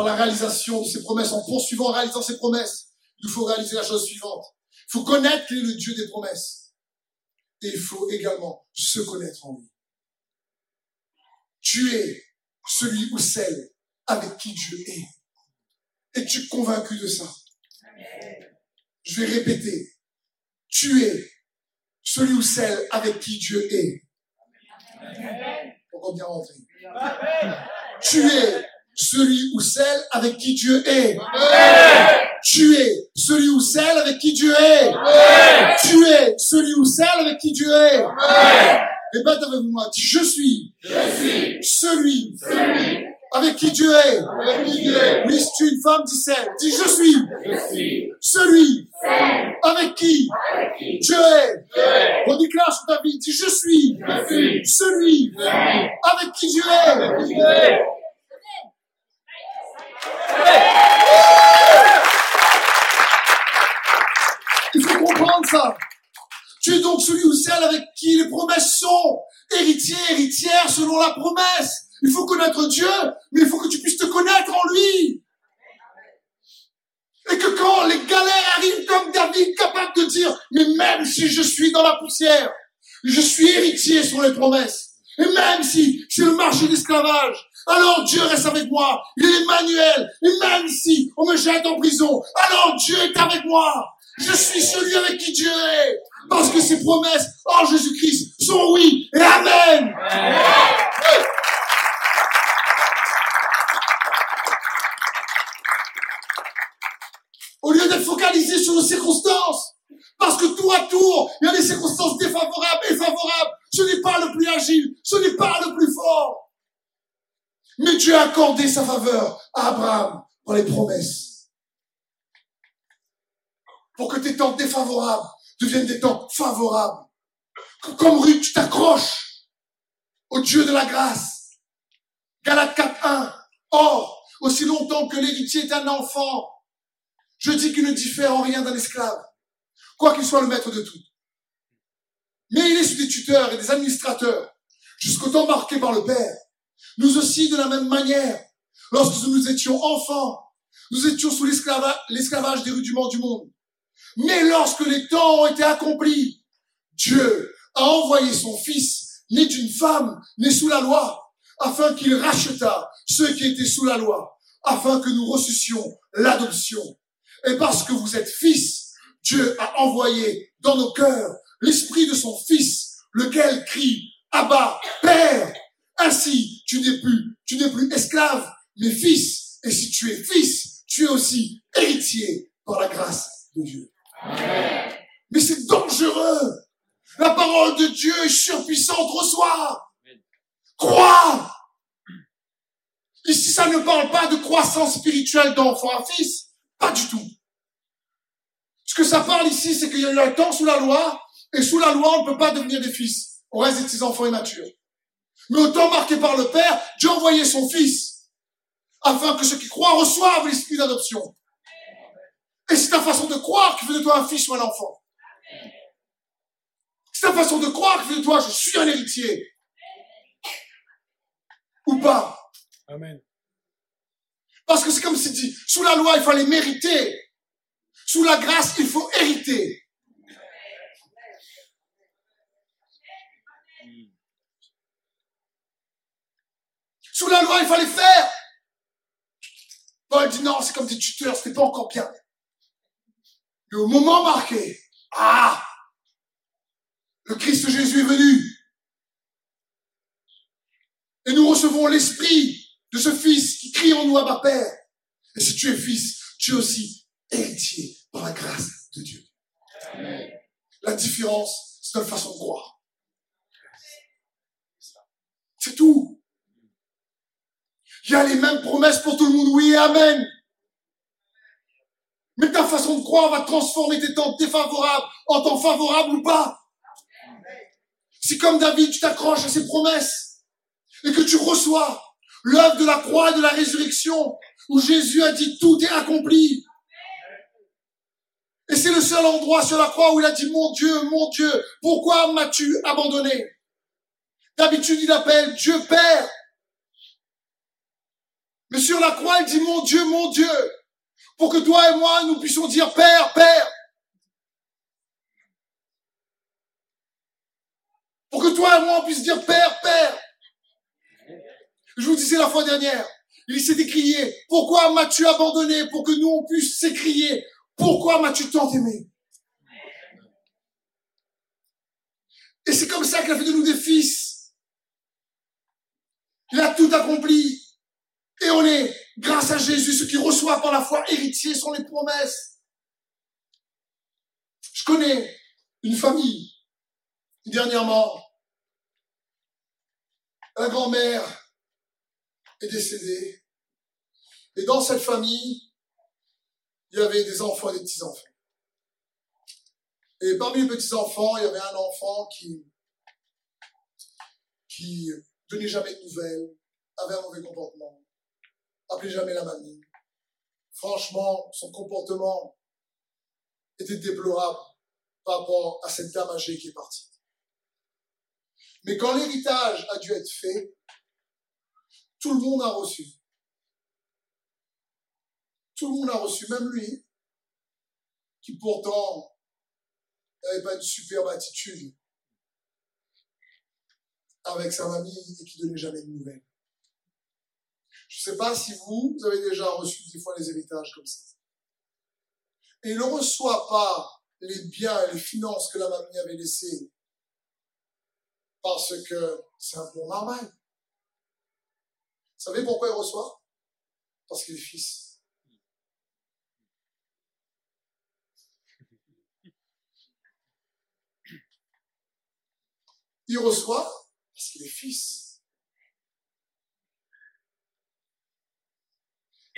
par la réalisation de ses promesses, en poursuivant, en réalisant ses promesses, il faut réaliser la chose suivante. Il faut connaître le Dieu des promesses. Et il faut également se connaître en lui. Tu es celui ou celle avec qui Dieu est. Es-tu convaincu de ça? Je vais répéter. Tu es celui ou celle avec qui Dieu est. Pourquoi bien rentrer? Tu es celui ou celle avec qui Dieu est. Tu es celui ou celle avec qui Dieu est. Tu es celui ou celle avec qui Dieu est. Répète avec moi. Dis, je suis. Celui. Avec qui Dieu est. Oui, si tu une femme, dis celle. Dis, je suis. Celui. Avec qui. Dieu est. Redéclare sur ta vie. Dis, je suis. Celui. Avec qui Dieu est. Il faut comprendre ça. Tu es donc celui ou celle avec qui les promesses sont héritiers, héritières selon la promesse. Il faut connaître Dieu, mais il faut que tu puisses te connaître en lui. Et que quand les galères arrivent comme David, capable de dire, mais même si je suis dans la poussière, je suis héritier sur les promesses. Et même si c'est le marché d'esclavage, alors Dieu reste avec moi. Il est Emmanuel. Et même si on me jette en prison, alors Dieu est avec moi. Je suis celui avec qui Dieu est. Parce que ses promesses en Jésus-Christ sont oui et Amen. Au lieu d'être focalisé sur les circonstances, parce que tour à tour, il y a des circonstances défavorables et favorables. Ce n'est pas le plus agile, ce n'est pas le plus fort. Mais Dieu a accordé sa faveur à Abraham dans les promesses. Pour que tes temps défavorables deviennent des temps favorables. Comme Ruth, tu t'accroches au Dieu de la grâce. Galate 4.1. Or, aussi longtemps que l'héritier est un enfant, je dis qu'il ne diffère en rien d'un esclave, quoi qu'il soit le maître de tout. Mais il est sous des tuteurs et des administrateurs, jusqu'au temps marqué par le Père. Nous aussi, de la même manière, lorsque nous étions enfants, nous étions sous l'esclavage des rudiments du monde. Mais lorsque les temps ont été accomplis, Dieu a envoyé son Fils, né d'une femme, né sous la loi, afin qu'il rachetât ceux qui étaient sous la loi, afin que nous reçussions l'adoption. Et parce que vous êtes fils, Dieu a envoyé dans nos cœurs l'esprit de son Fils, lequel crie, Abba, Père. Ainsi, tu n'es plus, tu n'es plus esclave, mais fils. Et si tu es fils, tu es aussi héritier par la grâce de Dieu. Mais c'est dangereux. La parole de Dieu est surpuissante. Reçois. Crois. Ici, ça ne parle pas de croissance spirituelle d'enfant à fils. Pas du tout. Ce que ça parle ici, c'est qu'il y a eu un temps sous la loi, et sous la loi, on ne peut pas devenir des fils. On reste des enfants immatures. Mais au temps marqué par le Père, Dieu a envoyé son Fils, afin que ceux qui croient reçoivent l'esprit d'adoption. Et c'est ta façon de croire qui fait de toi un fils ou un enfant. C'est ta façon de croire qui fait de toi, je suis un héritier. Ou pas. Amen. Parce que c'est comme si dit, sous la loi, il fallait mériter. Sous la grâce, il faut hériter. Sous la loi, il fallait faire. Paul dit non, c'est comme des tuteurs, c'était pas encore bien. Mais au moment marqué, ah, le Christ Jésus est venu. Et nous recevons l'esprit de ce Fils qui crie en nous à ma Père. Et si tu es fils, tu es aussi héritier par la grâce de Dieu. La différence, c'est notre façon de croire. C'est tout. Il y a les mêmes promesses pour tout le monde, oui et amen. Mais ta façon de croire va transformer tes temps défavorables en temps favorables ou pas. Si comme David, tu t'accroches à ses promesses et que tu reçois l'œuvre de la croix de la résurrection où Jésus a dit tout est accompli. Et c'est le seul endroit sur la croix où il a dit mon Dieu, mon Dieu, pourquoi m'as-tu abandonné? D'habitude, il appelle Dieu Père. Mais sur la croix, il dit, mon Dieu, mon Dieu, pour que toi et moi, nous puissions dire, Père, Père. Pour que toi et moi, on puisse dire, Père, Père. Je vous disais la fois dernière, il s'est crié, pourquoi m'as-tu abandonné pour que nous, on puisse s'écrier, pourquoi m'as-tu tant aimé? Et c'est comme ça qu'il a fait de nous des fils. Il a tout accompli. Et on est, grâce à Jésus, ceux qui reçoivent par la foi héritiers sont les promesses. Je connais une famille, dernièrement, la grand-mère est décédée. Et dans cette famille, il y avait des enfants et des petits-enfants. Et parmi les petits-enfants, il y avait un enfant qui, qui donnait jamais de nouvelles, avait un mauvais comportement, appelait jamais la mamie. Franchement, son comportement était déplorable par rapport à cette dame âgée qui est partie. Mais quand l'héritage a dû être fait, tout le monde a reçu. Tout le monde a reçu, même lui, qui pourtant n'avait pas une superbe attitude avec sa mamie et qui donnait jamais de nouvelles. Je ne sais pas si vous, vous avez déjà reçu des fois les héritages comme ça. Et il ne reçoit pas les biens et les finances que la mamie avait laissées parce que c'est un bon marmaille. Vous savez pourquoi il reçoit? Parce qu'il est fils. Il reçoit parce qu'il est fils.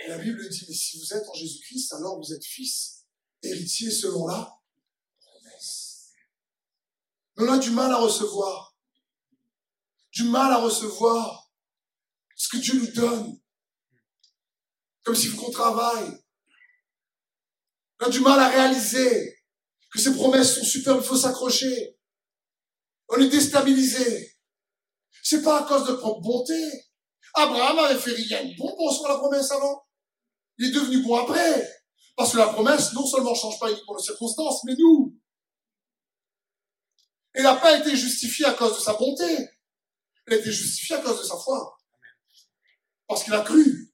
La Bible dit, mais si vous êtes en Jésus-Christ, alors vous êtes fils, héritier selon la promesse. Mais on a du mal à recevoir. Du mal à recevoir ce que Dieu nous donne. Comme s'il faut qu'on travaille. On a du mal à réaliser que ces promesses sont superbes, il faut s'accrocher. On est déstabilisé. C'est pas à cause de propre bonté. Abraham avait fait rien de bon pour la promesse avant. Il est devenu bon après. Parce que la promesse, non seulement ne change pas uniquement les circonstances, mais nous. Elle n'a pas été justifiée à cause de sa bonté. Elle a été justifiée à cause de sa foi. Parce qu'il a cru.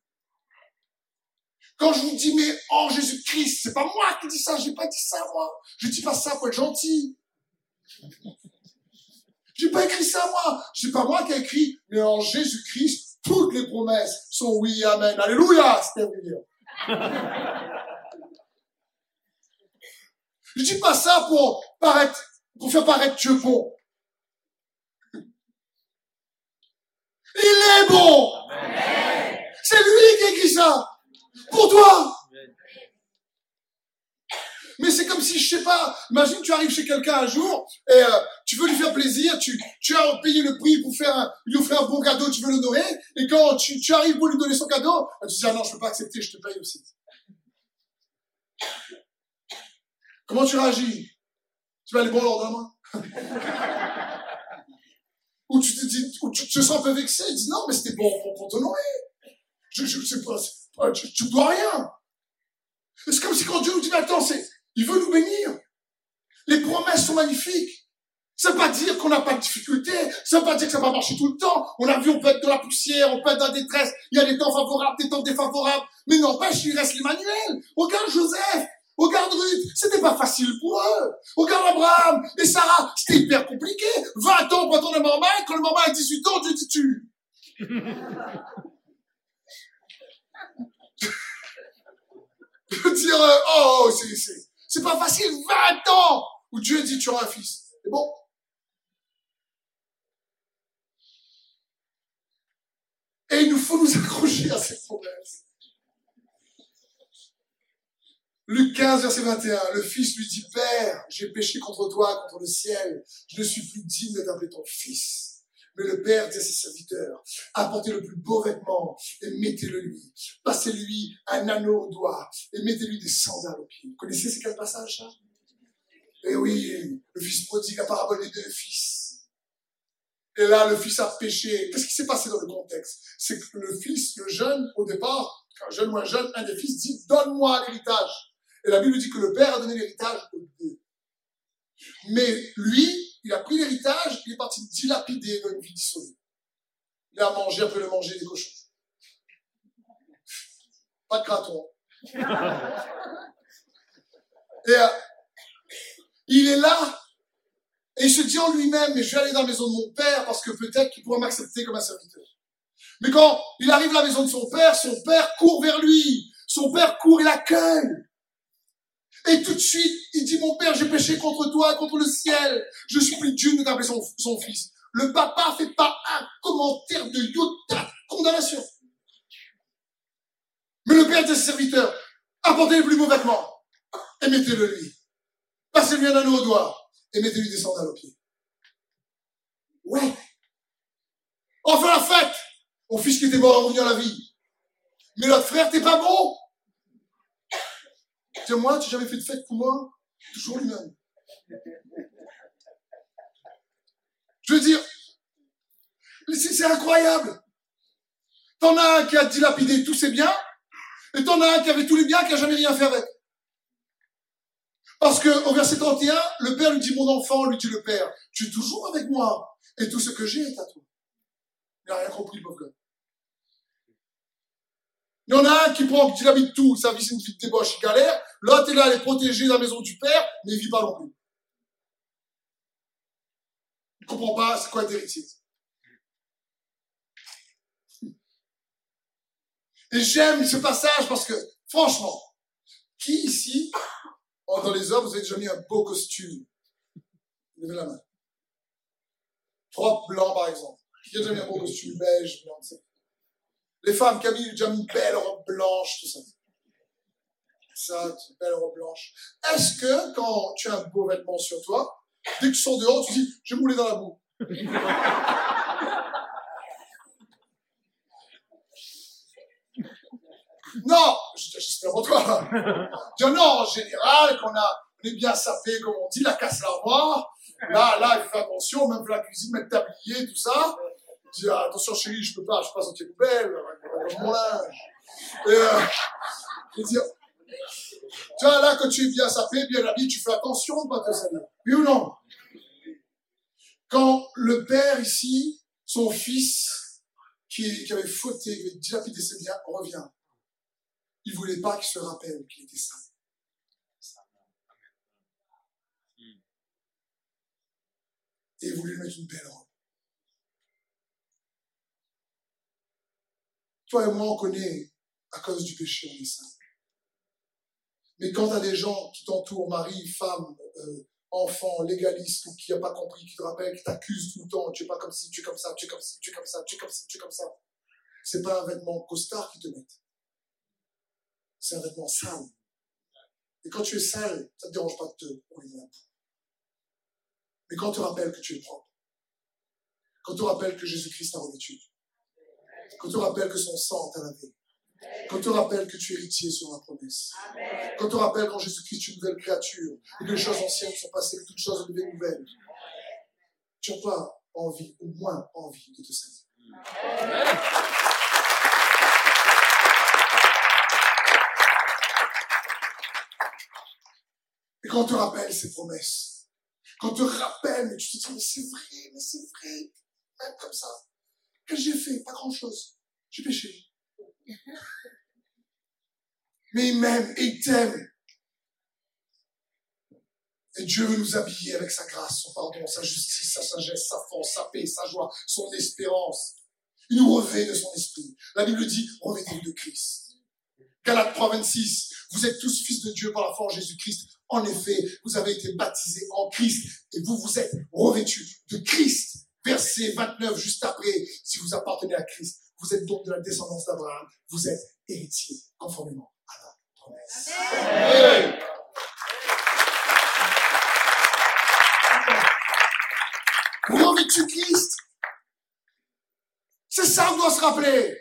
Quand je vous dis, mais en Jésus-Christ, c'est pas moi qui dis ça, j'ai pas dit ça, moi. Je dis pas ça pour être gentil. J'ai pas écrit ça moi. C'est pas moi qui ai écrit. Mais en Jésus-Christ, toutes les promesses sont oui, amen. Alléluia, c'était William. Je dis pas ça pour paraître, pour faire paraître Dieu bon. Il est bon. C'est lui qui écrit ça. Pour toi. Mais c'est comme si, je sais pas, imagine tu arrives chez quelqu'un un jour et euh, tu veux lui faire plaisir, tu, as payé le prix pour faire lui offrir un bon cadeau, tu veux l'honorer, et quand tu, arrives pour lui donner son cadeau, tu dis ah non, je peux pas accepter, je te paye aussi. Comment tu réagis? Tu vas aller bon lors d'un Ou tu te dis, ou tu, te sens un peu vexé, tu dis non, mais c'était bon pour, pour t'honorer. Je, je sais pas, tu, tu dois rien. C'est comme si quand Dieu nous dit, attends, il veut nous bénir. Les promesses sont magnifiques. Ça veut pas dire qu'on n'a pas de difficultés. Ça veut pas dire que ça va marcher tout le temps. On a vu, on peut être dans la poussière, on peut être dans la détresse. Il y a des temps favorables, des temps défavorables. Mais n'empêche, il reste l'Emmanuel. Regarde Joseph. Regarde Ruth. C'était pas facile pour eux. Regarde Abraham et Sarah. C'était hyper compliqué. 20 ans pour attendre le moment. Quand le moment a 18 ans, Dieu dit tu. dire, euh, oh, c'est, c'est pas facile, 20 ans où Dieu dit tu auras un fils. C'est bon Et il nous faut nous accrocher à ces promesses. Luc 15, verset 21, le fils lui dit, Père, j'ai péché contre toi, contre le ciel, je ne suis plus digne t'appeler ton fils. Mais le Père dit à ses serviteurs, apportez le plus beau vêtement et mettez-le lui. Passez-lui un anneau au doigt et mettez-lui des sandales aux pieds. Vous connaissez ces quatre passages, ça? Eh oui, le fils prodigue, la parabole des deux fils. Et là, le fils a péché. Qu'est-ce qui s'est passé dans le contexte? C'est que le fils, le jeune, au départ, un jeune ou un jeune, un des fils dit, donne-moi l'héritage. Et la Bible dit que le père a donné l'héritage aux deux. Mais lui, il a pris l'héritage, il est parti dilapider dans une vie dissolue. Il a mangé après le manger des cochons. Pas de craton. Et euh, il est là, et il se dit en lui-même, mais je vais aller dans la maison de mon père parce que peut-être qu'il pourra m'accepter comme un serviteur. Mais quand il arrive à la maison de son père, son père court vers lui. Son père court et l'accueille. Et tout de suite, il dit, mon père, j'ai péché contre toi, contre le ciel. Je supplie Dieu de t'appeler son, son fils. Le papa fait pas un commentaire de iota condamnation. Mais le père de ses serviteurs, apportez les plus beaux vêtements et mettez-le lui. Passez-lui un anneau au doigt et mettez-lui des sandales aux pieds. Ouais. On fait la fête. Mon fils qui était mort est revenu à la vie. Mais notre frère, t'es pas bon. Tiens, moi, tu n'as jamais fait de fête pour moi Toujours lui-même. Je veux dire, c'est incroyable. T'en as un qui a dilapidé tous ses biens, et t'en as un qui avait tous les biens, qui a jamais rien fait avec. Parce que au verset 31, le père lui dit, mon enfant, lui dit le père, tu es toujours avec moi, et tout ce que j'ai est à toi. Il n'a rien compris, le pauvre. Il y en a un qui prend, qui habite tout, sa vie c'est une vie de débauche, il galère. L'autre est là, il est protégé dans la maison du père, mais il vit pas non plus. Il comprend pas c'est quoi être. Et j'aime ce passage parce que, franchement, qui ici, dans les hommes, vous avez déjà mis un beau costume Levez la main. Trois blancs, par exemple. Qui a déjà mis un beau costume beige, blanc, Les femmes, Camille, ont déjà mis une belle robe blanche, tout ça. Ça, une belle robe blanche. Est-ce que, quand tu as un beau vêtement sur toi, dès que tu sors dehors, tu dis, je vais mouler dans la boue? Non, j'espère pour toi. non, en général, qu'on a, on est bien sapé, comme on dit, la casse l'armoire. Là, là, il fait attention, même pour la cuisine, mettre tablier, tout ça. Il dit, ah, attention chérie, je peux pas, je passe dans tes poubelles, avec mon linge. Et, euh, je dire, tu vois, là, quand tu es bien sapé, bien habillé, tu fais attention pas te salir. Oui ou non? Quand le père ici, son fils, qui, qui avait fauté, qui avait dilapidé ses biens, revient. Il voulait pas qu'il se rappelle qu'il était saint. Et il voulait lui mettre une belle robe. Toi et moi, on connaît, à cause du péché, on est saint. Mais quand tu as des gens qui t'entourent, mari, femme, euh, enfant, légaliste, ou qui n'a pas compris, qui te rappellent, qui t'accusent tout le temps, tu es pas comme ci, tu es comme ça, tu es comme ci, tu es comme ça, tu es comme ci, tu es comme ça. C'est pas un vêtement costard qui te mettent c'est un vêtement sale. Et quand tu es sale, ça ne te dérange pas de te rouler dans la boue. Mais quand tu te rappelles que tu es propre, quand tu te rappelles que Jésus-Christ t'a revêtu, quand tu te rappelles que son sang t'a lavé, quand tu te rappelles que tu es héritier sur la promesse, quand tu te rappelles qu'en Jésus-Christ tu es une nouvelle créature, et que les choses anciennes sont passées, que toutes choses deviennent nouvelles, tu n'as pas envie, ou moins envie de te salir. Et quand on te rappelle ces promesses, quand on te rappelle, tu te dis, mais c'est vrai, mais c'est vrai, même comme ça. Que j'ai fait? Pas grand-chose. J'ai péché. Mais il m'aime et il t'aime. Et Dieu veut nous habiller avec sa grâce, son pardon, sa justice, sa sagesse, sa force, sa paix, sa joie, son espérance. Il nous revêt de son esprit. La Bible dit, revêtez-vous de Christ. Galates 3, 26. Vous êtes tous fils de Dieu par la foi en Jésus-Christ. En effet, vous avez été baptisés en Christ et vous vous êtes revêtus de Christ. Verset 29, juste après, si vous appartenez à Christ, vous êtes donc de la descendance d'Abraham, vous êtes héritier conformément à la promesse. Amen. Revêtu Christ. C'est ça qu'on doit se rappeler.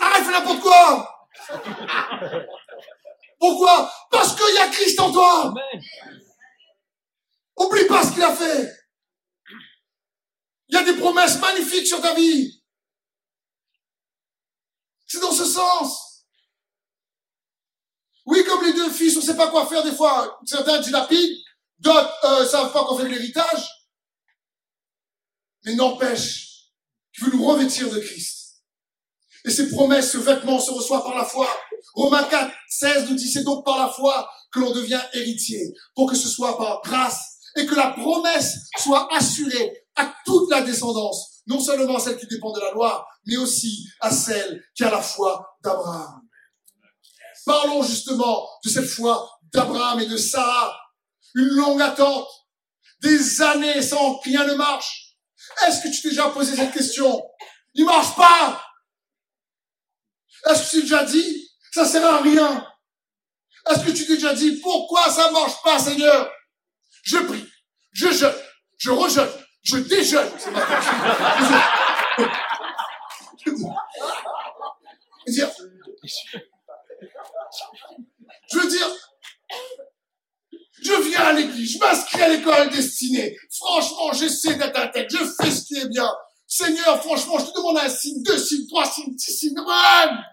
Arrête n'importe quoi. Pourquoi? Parce qu'il y a Christ en toi. Oublie pas ce qu'il a fait. Il y a des promesses magnifiques sur ta vie. C'est dans ce sens. Oui, comme les deux fils, on ne sait pas quoi faire des fois. Certains dilapident, d'autres euh, savent pas quoi faire de l'héritage. Mais n'empêche qu'il veut nous revêtir de Christ. Et ces promesses, ce vêtement se reçoit par la foi. Romains 4, 16 nous dit, c'est donc par la foi que l'on devient héritier, pour que ce soit par grâce et que la promesse soit assurée à toute la descendance, non seulement à celle qui dépend de la loi, mais aussi à celle qui a la foi d'Abraham. Parlons justement de cette foi d'Abraham et de Sarah. Une longue attente, des années sans rien ne marche. Est-ce que tu t'es déjà posé cette question? Il marche pas Est-ce que tu t'es déjà dit? Ça sert à rien Est-ce que tu t'es déjà dit pourquoi ça marche pas, Seigneur? Je prie, je jeûne, je rejeûne, je déjeune. Je veux dire, je viens à l'église, je m'inscris à l'école destinée. Franchement, j'essaie d'être un tête, je fais ce qui est bien. Seigneur, franchement, je te demande un signe, deux signes, trois signes, six signes, man!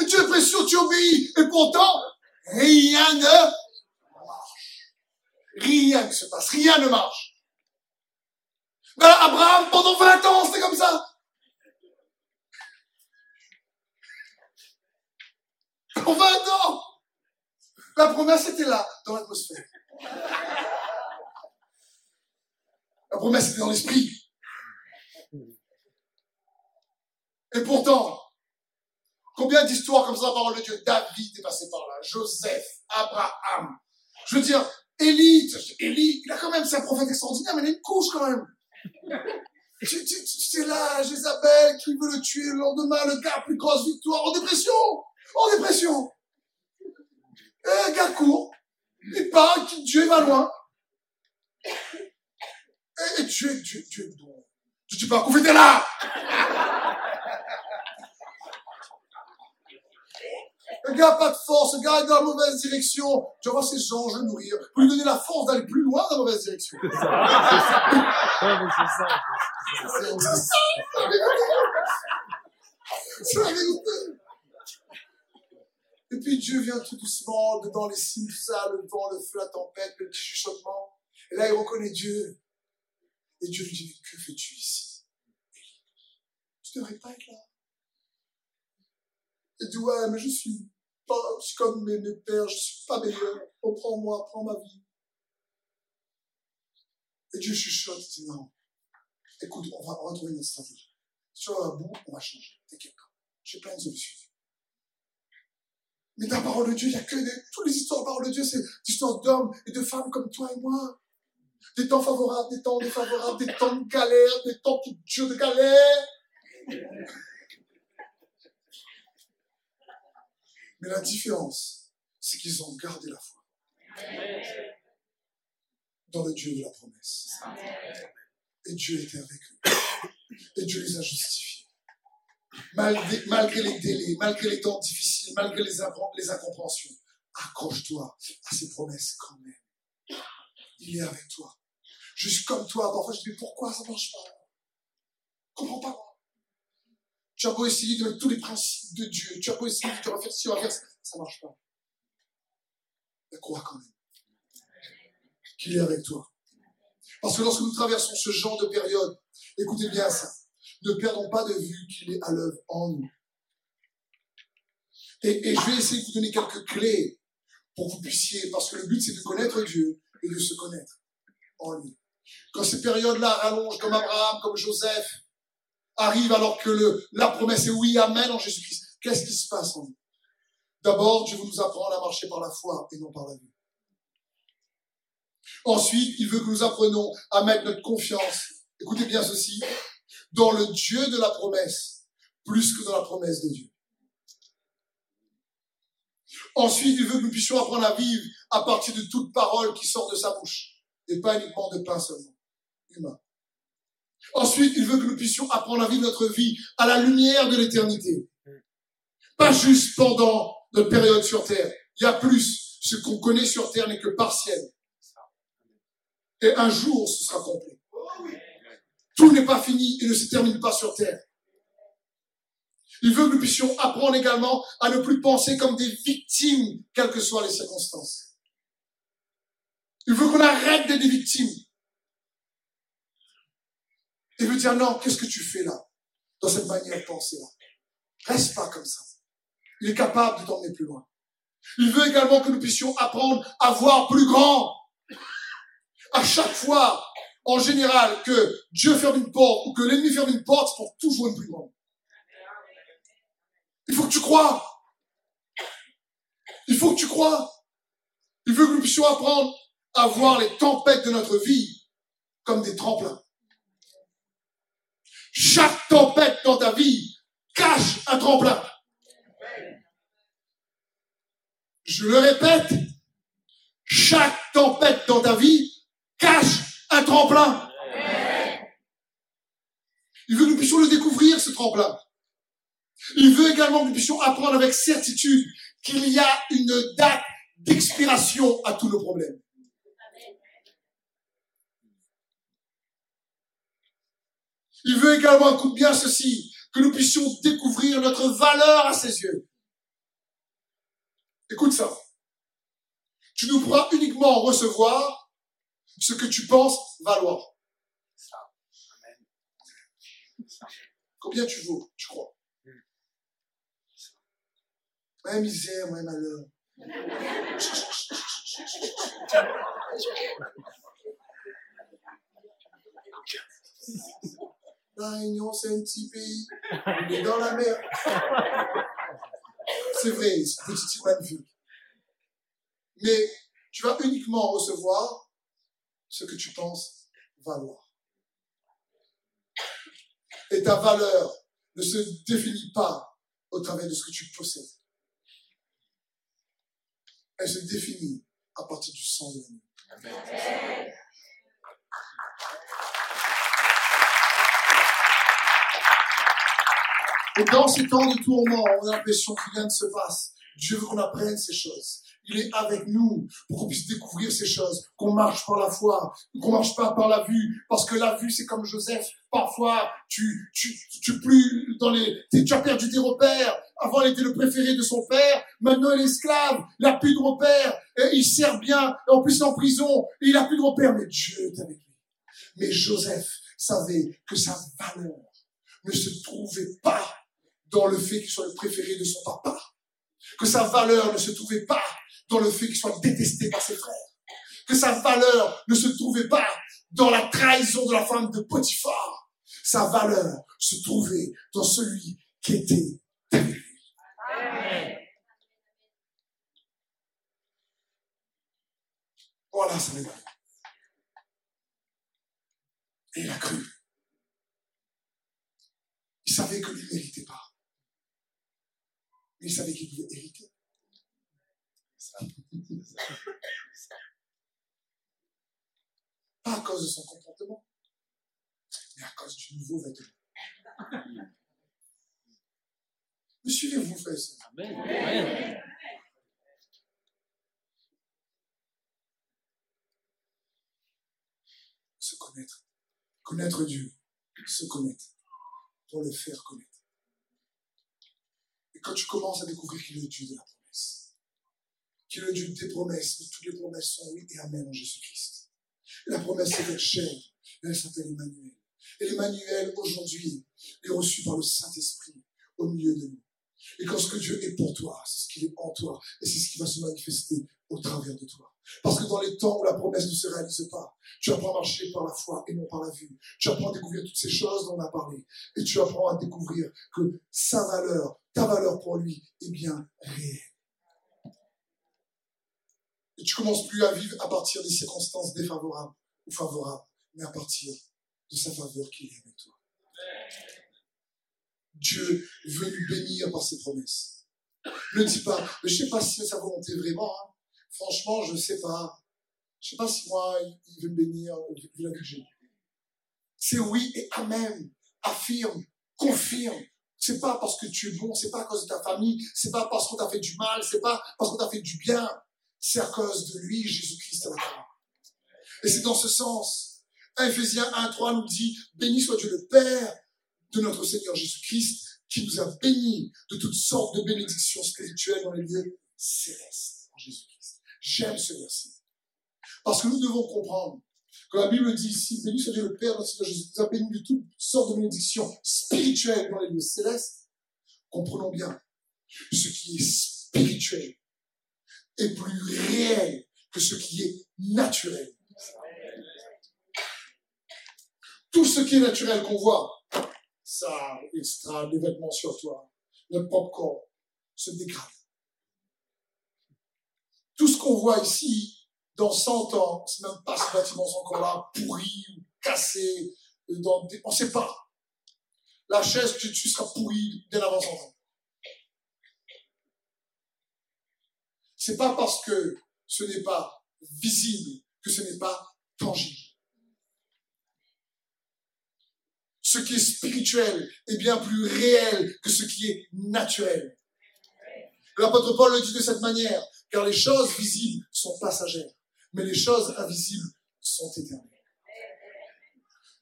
Et tu es précieux, tu obéis. Et pourtant, rien ne marche. Rien ne se passe, rien ne marche. Ben, Abraham, pendant 20 ans, c'était comme ça. Pendant 20 ans. La promesse était là, dans l'atmosphère. La promesse était dans l'esprit. Et pourtant, combien d'histoires comme ça la parole de Dieu? David est passé par là, Joseph, Abraham. Je veux dire, Élie, Élie, il a quand même, c'est un prophète extraordinaire, mais il a une couche quand même. tu, là, Jézabel qui veut le tuer le lendemain, le gars, plus grosse victoire, en dépression, en dépression. Et un gars court, il parle, Dieu va loin. Et, Dieu, Dieu, Dieu, bon. Tu dis pas, là! Le gars n'a pas de force, le gars est dans la mauvaise direction. Tu vas voir ces gens, je nourrir, pour lui donner la force d'aller plus loin dans la mauvaise direction. C'est C'est la vérité. Et puis Dieu vient tout doucement, dedans les signes, tout ça, le vent, le feu, la tempête, le petit chuchotement. Et là, il reconnaît Dieu. Et Dieu lui dit, que fais-tu ici? Tu devrais pas être là. Il dit, ouais, mais je suis pas, comme mes, mes pères, je suis pas meilleur. Reprends-moi, prends ma vie. Et Dieu chuchote, il dit, non. Écoute, on va, retrouver notre stratégie. Sur un bout, on va changer. T'inquiète pas. J'ai plein de solutions. Mais dans la parole de Dieu, il n'y a que des, toutes les histoires de la parole de Dieu, c'est des histoires d'hommes et de femmes comme toi et moi. Des temps favorables, des temps défavorables, des temps de galère, des temps qui durent de galère. Mais la différence, c'est qu'ils ont gardé la foi dans le Dieu de la promesse. Et Dieu était avec eux. Et Dieu les a justifiés. Malgré, les délais, malgré les temps difficiles, malgré les, incompréhensions, accroche-toi à ses promesses quand même. Il est avec toi. Juste comme toi, parfois je dis, pourquoi ça ne marche pas? Je comprends pas. Tu as beau essayer de mettre tous les principes de Dieu, tu as beau essayer de refaire ci, refaire ça, ça ne marche pas. Mais crois quand même qu'il est avec toi. Parce que lorsque nous traversons ce genre de période, écoutez bien ça, ne perdons pas de vue qu'il est à l'œuvre en nous. Et, et, je vais essayer de vous donner quelques clés pour que vous puissiez, parce que le but c'est de connaître Dieu et de se connaître en lui. Quand ces périodes-là rallongent comme Abraham, comme Joseph, arrive alors que la promesse est oui, amen en Jésus-Christ. Qu'est-ce qui se passe en nous D'abord, Dieu veut nous apprendre à marcher par la foi et non par la vue. Ensuite, il veut que nous apprenions à mettre notre confiance, écoutez bien ceci, dans le Dieu de la promesse, plus que dans la promesse de Dieu. Ensuite, il veut que nous puissions apprendre à vivre à partir de toute parole qui sort de sa bouche, et pas uniquement de pain seulement, humain. Ensuite, il veut que nous puissions apprendre à vivre notre vie à la lumière de l'éternité. Pas juste pendant notre période sur terre. Il y a plus. ce qu'on connaît sur terre n'est que partiel. Et un jour, ce sera complet. Tout n'est pas fini et ne se termine pas sur terre. Il veut que nous puissions apprendre également à ne plus penser comme des victimes, quelles que soient les circonstances. Il veut qu'on arrête d'être des victimes. Il veut dire non, qu'est-ce que tu fais là, dans cette manière de penser là Reste pas comme ça. Il est capable de t'emmener plus loin. Il veut également que nous puissions apprendre à voir plus grand. À chaque fois, en général, que Dieu ferme une porte ou que l'ennemi ferme une porte, c'est pour toujours une plus grande. Il faut que tu crois. Il faut que tu crois. Il veut que nous puissions apprendre à voir les tempêtes de notre vie comme des tremplins. Chaque tempête dans ta vie cache un tremplin. Je le répète, chaque tempête dans ta vie cache un tremplin. Il veut que nous puissions le découvrir, ce tremplin. Il veut également que nous puissions apprendre avec certitude qu'il y a une date d'expiration à tous nos problèmes. Il veut également, écoute bien ceci, que nous puissions découvrir notre valeur à ses yeux. Écoute ça. Tu ne pourras uniquement recevoir ce que tu penses valoir. Combien tu vaux, tu crois? Ouais, misère, ouais, malheur. La Réunion, c'est un petit pays. Il est dans la mer. C'est vrai, c'est petit magnifique. Mais tu vas uniquement recevoir ce que tu penses valoir. Et ta valeur ne se définit pas au travers de ce que tu possèdes. Elle se définit à partir du sang de l'agneau. Et dans ces temps de tourment, on a l'impression que rien ne se passe. Dieu veut qu'on apprenne ces choses. Il est avec nous pour qu'on puisse découvrir ces choses, qu'on marche par la foi, qu'on marche pas par la vue, parce que la vue c'est comme Joseph. Parfois, tu tu tu plus dans les, tu as perdu tes repères. Avant, il était le préféré de son père. Maintenant, il est esclave. Il n'a plus de repères. Et il sert bien. En plus, en prison. Il n'a plus de repères. Mais Dieu est avec lui. Mais Joseph savait que sa valeur ne se trouvait pas dans le fait qu'il soit le préféré de son papa. Que sa valeur ne se trouvait pas dans le fait qu'il soit détesté par ses frères. Que sa valeur ne se trouvait pas dans la trahison de la femme de Potiphar. Sa valeur se trouvait dans celui qui était lui. Voilà sa valeur. Et il a cru. Il savait que lui ne méritait pas. Mais il savait qu'il pouvait hériter. Pas à cause de son comportement, mais à cause du nouveau vêtement. Me suivez-vous, frère Amen. Se connaître. Connaître Dieu. Se connaître. Pour le faire connaître. Et quand tu commences à découvrir qu'il est le Dieu de la promesse, qu'il est le Dieu des promesses, mais toutes les promesses sont oui et amen en Jésus-Christ. La promesse est chair, elle s'appelle Emmanuel. Et l'Emmanuel, aujourd'hui, est reçu par le Saint-Esprit au milieu de nous. Et quand ce que Dieu est pour toi, c'est ce qu'il est en toi, et c'est ce qui va se manifester au travers de toi. Parce que dans les temps où la promesse ne se réalise pas, tu apprends à marcher par la foi et non par la vue. Tu apprends à découvrir toutes ces choses dont on a parlé. Et tu apprends à découvrir que sa valeur, ta valeur pour lui est bien réelle. Et tu commences plus à vivre à partir des circonstances défavorables ou favorables, mais à partir de sa faveur qu'il est avec toi. Dieu veut nous bénir par ses promesses. Ne dis pas, mais je sais pas si c'est sa volonté vraiment. Hein. Franchement, je sais pas. Je sais pas si moi, il veut me bénir vu la que C'est oui et amen. Affirme, confirme. C'est pas parce que tu es bon, c'est pas à cause de ta famille, c'est pas parce qu'on t'a fait du mal, c'est pas parce qu'on t'a fait du bien. c'est à cause de lui, Jésus-Christ à la. Et c'est dans ce sens. Ephésiens 1, 3 nous dit, béni soit Dieu le Père de notre Seigneur Jésus-Christ, qui nous a bénis de toutes sortes de bénédictions spirituelles dans les lieux célestes en Jésus-Christ. J'aime ce verset. Parce que nous devons comprendre que la Bible dit ici, béni soit Dieu le Père, notre Seigneur Jésus, nous a bénis de toutes sortes de bénédictions spirituelles dans les lieux célestes. Comprenons bien, ce qui est spirituel est plus réel que ce qui est naturel. Tout ce qui est naturel qu'on voit, ça extra les vêtements sur toi, propre corps, se dégrade. Tout ce qu'on voit ici, dans 100 ans, c'est même pas ce bâtiment encore là, pourri ou cassé, des... on ne sait pas. La chaise, tu, seras pourri dès avant 100 ans. C'est pas parce que ce n'est pas visible que ce n'est pas tangible. Ce qui est spirituel est bien plus réel que ce qui est naturel. L'apôtre Paul le dit de cette manière, car les choses visibles sont passagères, mais les choses invisibles sont éternelles.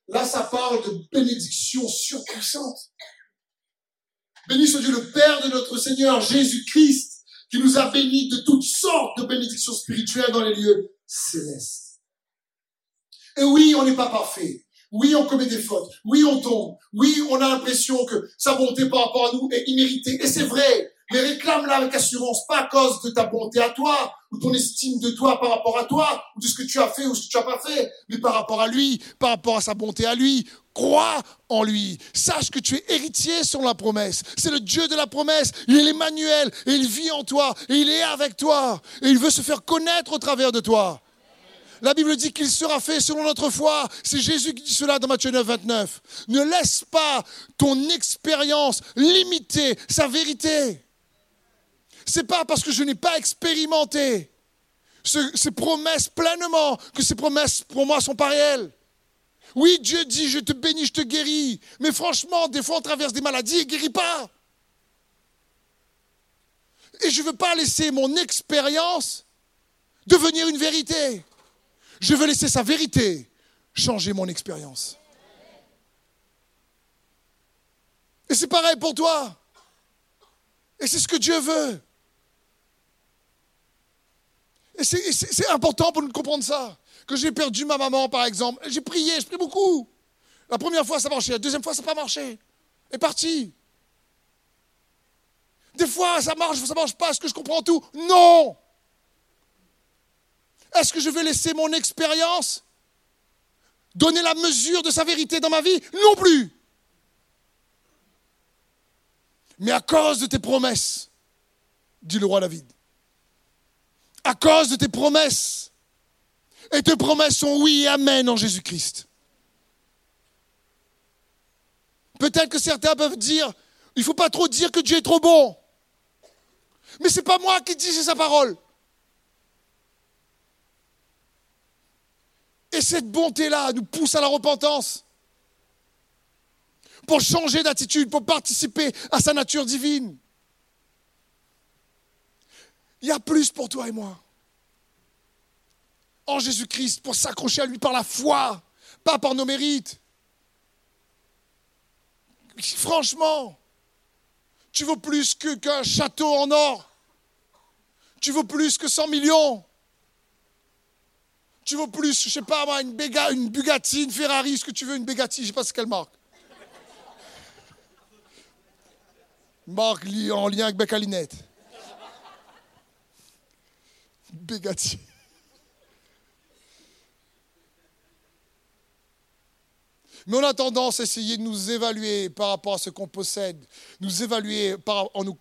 Là, ça parle de bénédiction surpuissante. Béni soit Dieu le Père de notre Seigneur Jésus-Christ, qui nous a bénis de toutes sortes de bénédictions spirituelles dans les lieux célestes. Et oui, on n'est pas parfait. Oui, on commet des fautes. Oui, on tombe. Oui, on a l'impression que sa bonté par rapport à nous est imméritée. Et c'est vrai. Mais réclame-la avec assurance, pas à cause de ta bonté à toi, ou ton estime de toi par rapport à toi, ou de ce que tu as fait ou ce que tu n'as pas fait, mais par rapport à lui, par rapport à sa bonté à lui. Crois en lui. Sache que tu es héritier sur la promesse. C'est le Dieu de la promesse. Il est l'Emmanuel, et il vit en toi, et il est avec toi, et il veut se faire connaître au travers de toi. La Bible dit qu'il sera fait selon notre foi. C'est Jésus qui dit cela dans Matthieu 9, 29. Ne laisse pas ton expérience limiter sa vérité c'est pas parce que je n'ai pas expérimenté ces promesses pleinement que ces promesses pour moi sont pas réelles. Oui, Dieu dit je te bénis, je te guéris, mais franchement, des fois on traverse des maladies et ne guérit pas. Et je ne veux pas laisser mon expérience devenir une vérité. Je veux laisser sa vérité changer mon expérience. Et c'est pareil pour toi. Et c'est ce que Dieu veut. Et c'est important pour nous comprendre ça. Que j'ai perdu ma maman, par exemple. J'ai prié, je prie beaucoup. La première fois, ça marchait. La deuxième fois, ça n'a pas marché. Et parti. Des fois, ça marche, ça marche pas. Est-ce que je comprends tout? Non. Est-ce que je vais laisser mon expérience donner la mesure de sa vérité dans ma vie? Non plus. Mais à cause de tes promesses, dit le roi David, à cause de tes promesses. Et tes promesses sont oui et amen en Jésus-Christ. Peut-être que certains peuvent dire, il ne faut pas trop dire que Dieu est trop bon. Mais ce n'est pas moi qui dis, c'est sa parole. Et cette bonté-là nous pousse à la repentance. Pour changer d'attitude, pour participer à sa nature divine. Il y a plus pour toi et moi. En Jésus-Christ, pour s'accrocher à lui par la foi, pas par nos mérites. Franchement, tu vaux plus qu'un château en or. Tu vaux plus que 100 millions. Tu vaux plus, je sais pas une, une Bugatti, une Ferrari, ce que tu veux, une Bugatti, je sais pas ce qu'elle marque. Marque en lien avec Becalinette. Mais on a tendance à essayer de nous évaluer par rapport à ce qu'on possède, nous évaluer en, nous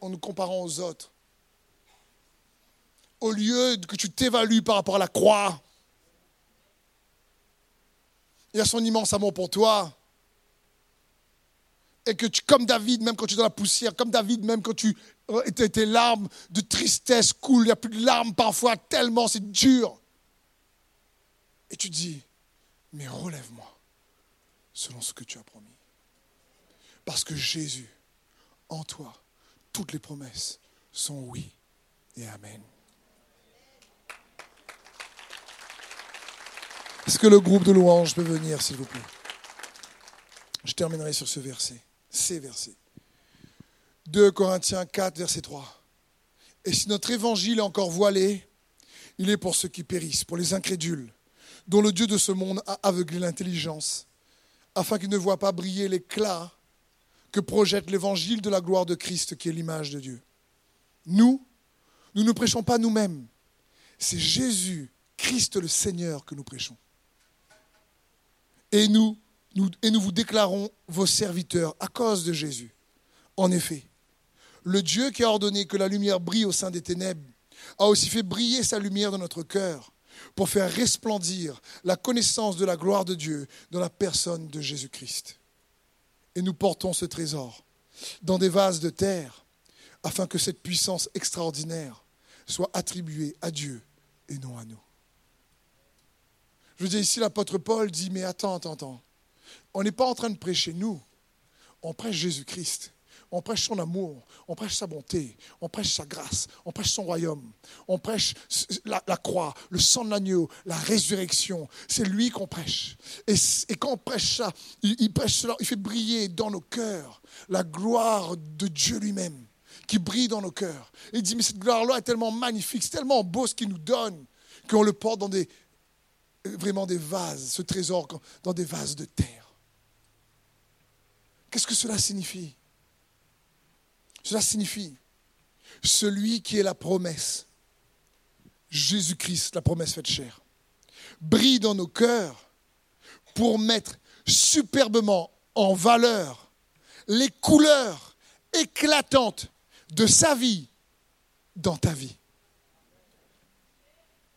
en nous comparant aux autres. Au lieu que tu t'évalues par rapport à la croix et à son immense amour pour toi, et que tu, comme David, même quand tu es dans la poussière, comme David, même quand tu euh, tes, tes larmes de tristesse coulent, il n'y a plus de larmes parfois, tellement c'est dur. Et tu te dis, mais relève-moi selon ce que tu as promis. Parce que Jésus, en toi, toutes les promesses sont oui et amen. Est-ce que le groupe de louanges peut venir, s'il vous plaît? Je terminerai sur ce verset ces versets. 2 Corinthiens 4, verset 3. Et si notre évangile est encore voilé, il est pour ceux qui périssent, pour les incrédules, dont le Dieu de ce monde a aveuglé l'intelligence, afin qu'ils ne voient pas briller l'éclat que projette l'évangile de la gloire de Christ, qui est l'image de Dieu. Nous, nous ne prêchons pas nous-mêmes. C'est Jésus, Christ le Seigneur, que nous prêchons. Et nous, et nous vous déclarons vos serviteurs à cause de Jésus. En effet, le Dieu qui a ordonné que la lumière brille au sein des ténèbres a aussi fait briller sa lumière dans notre cœur pour faire resplendir la connaissance de la gloire de Dieu dans la personne de Jésus-Christ. Et nous portons ce trésor dans des vases de terre afin que cette puissance extraordinaire soit attribuée à Dieu et non à nous. Je veux dire, ici, l'apôtre Paul dit, mais attends, attends, attends. On n'est pas en train de prêcher nous, on prêche Jésus-Christ. On prêche son amour, on prêche sa bonté, on prêche sa grâce, on prêche son royaume, on prêche la, croix, le sang de l'agneau, la résurrection. C'est lui qu'on prêche. Et, quand on prêche ça, il, prêche cela, il fait briller dans nos cœurs la gloire de Dieu lui-même qui brille dans nos cœurs. Et il dit, mais cette gloire-là est tellement magnifique, c'est tellement beau ce qu'il nous donne, qu'on le porte dans des, vraiment des vases, ce trésor dans des vases de terre. Qu'est-ce que cela signifie? Cela signifie celui qui est la promesse. Jésus-Christ, la promesse faite chair, brille dans nos cœurs pour mettre superbement en valeur les couleurs éclatantes de sa vie dans ta vie.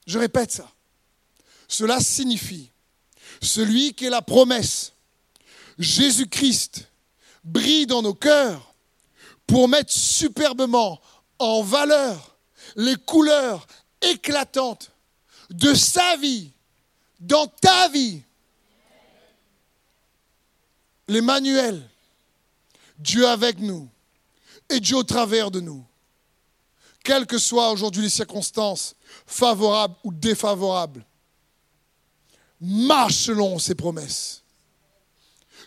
Je répète ça. Cela signifie celui qui est la promesse. Jésus-Christ brille dans nos cœurs pour mettre superbement en valeur les couleurs éclatantes de sa vie dans ta vie. L'Emmanuel, Dieu avec nous et Dieu au travers de nous. Quelles que soient aujourd'hui les circonstances, favorables ou défavorables, marche selon ses promesses.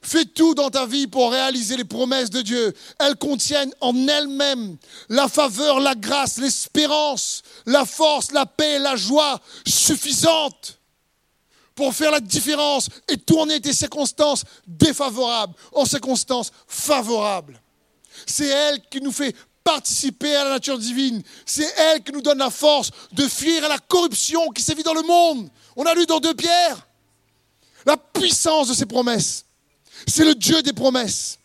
Fais tout dans ta vie pour réaliser les promesses de Dieu. Elles contiennent en elles-mêmes la faveur, la grâce, l'espérance, la force, la paix, la joie suffisante pour faire la différence et tourner tes circonstances défavorables en circonstances favorables. C'est elle qui nous fait participer à la nature divine. C'est elle qui nous donne la force de fuir à la corruption qui sévit dans le monde. On a lu dans deux pierres la puissance de ses promesses. C'est le Dieu des promesses.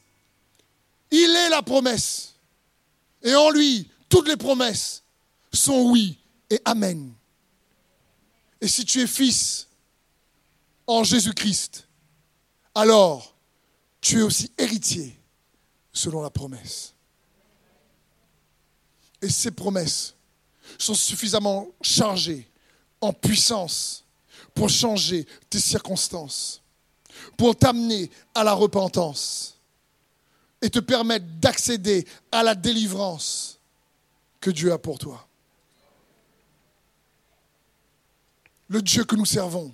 Il est la promesse. Et en lui, toutes les promesses sont oui et amen. Et si tu es fils en Jésus-Christ, alors tu es aussi héritier selon la promesse. Et ces promesses sont suffisamment chargées en puissance pour changer tes circonstances pour t'amener à la repentance et te permettre d'accéder à la délivrance que Dieu a pour toi. Le Dieu que nous servons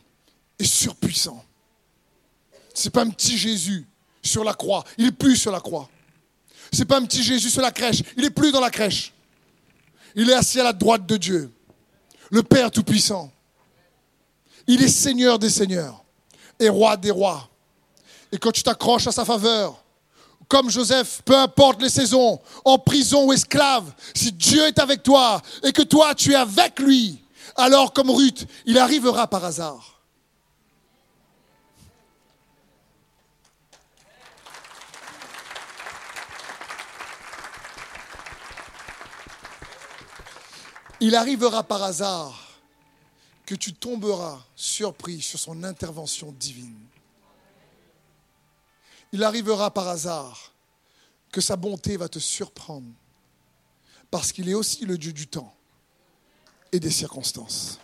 est surpuissant. Ce n'est pas un petit Jésus sur la croix, il est plus sur la croix. Ce n'est pas un petit Jésus sur la crèche, il est plus dans la crèche. Il est assis à la droite de Dieu, le Père Tout-Puissant. Il est Seigneur des Seigneurs et roi des rois. Et quand tu t'accroches à sa faveur, comme Joseph, peu importe les saisons, en prison ou esclave, si Dieu est avec toi et que toi tu es avec lui, alors comme Ruth, il arrivera par hasard. Il arrivera par hasard que tu tomberas surpris sur son intervention divine. Il arrivera par hasard que sa bonté va te surprendre, parce qu'il est aussi le Dieu du temps et des circonstances.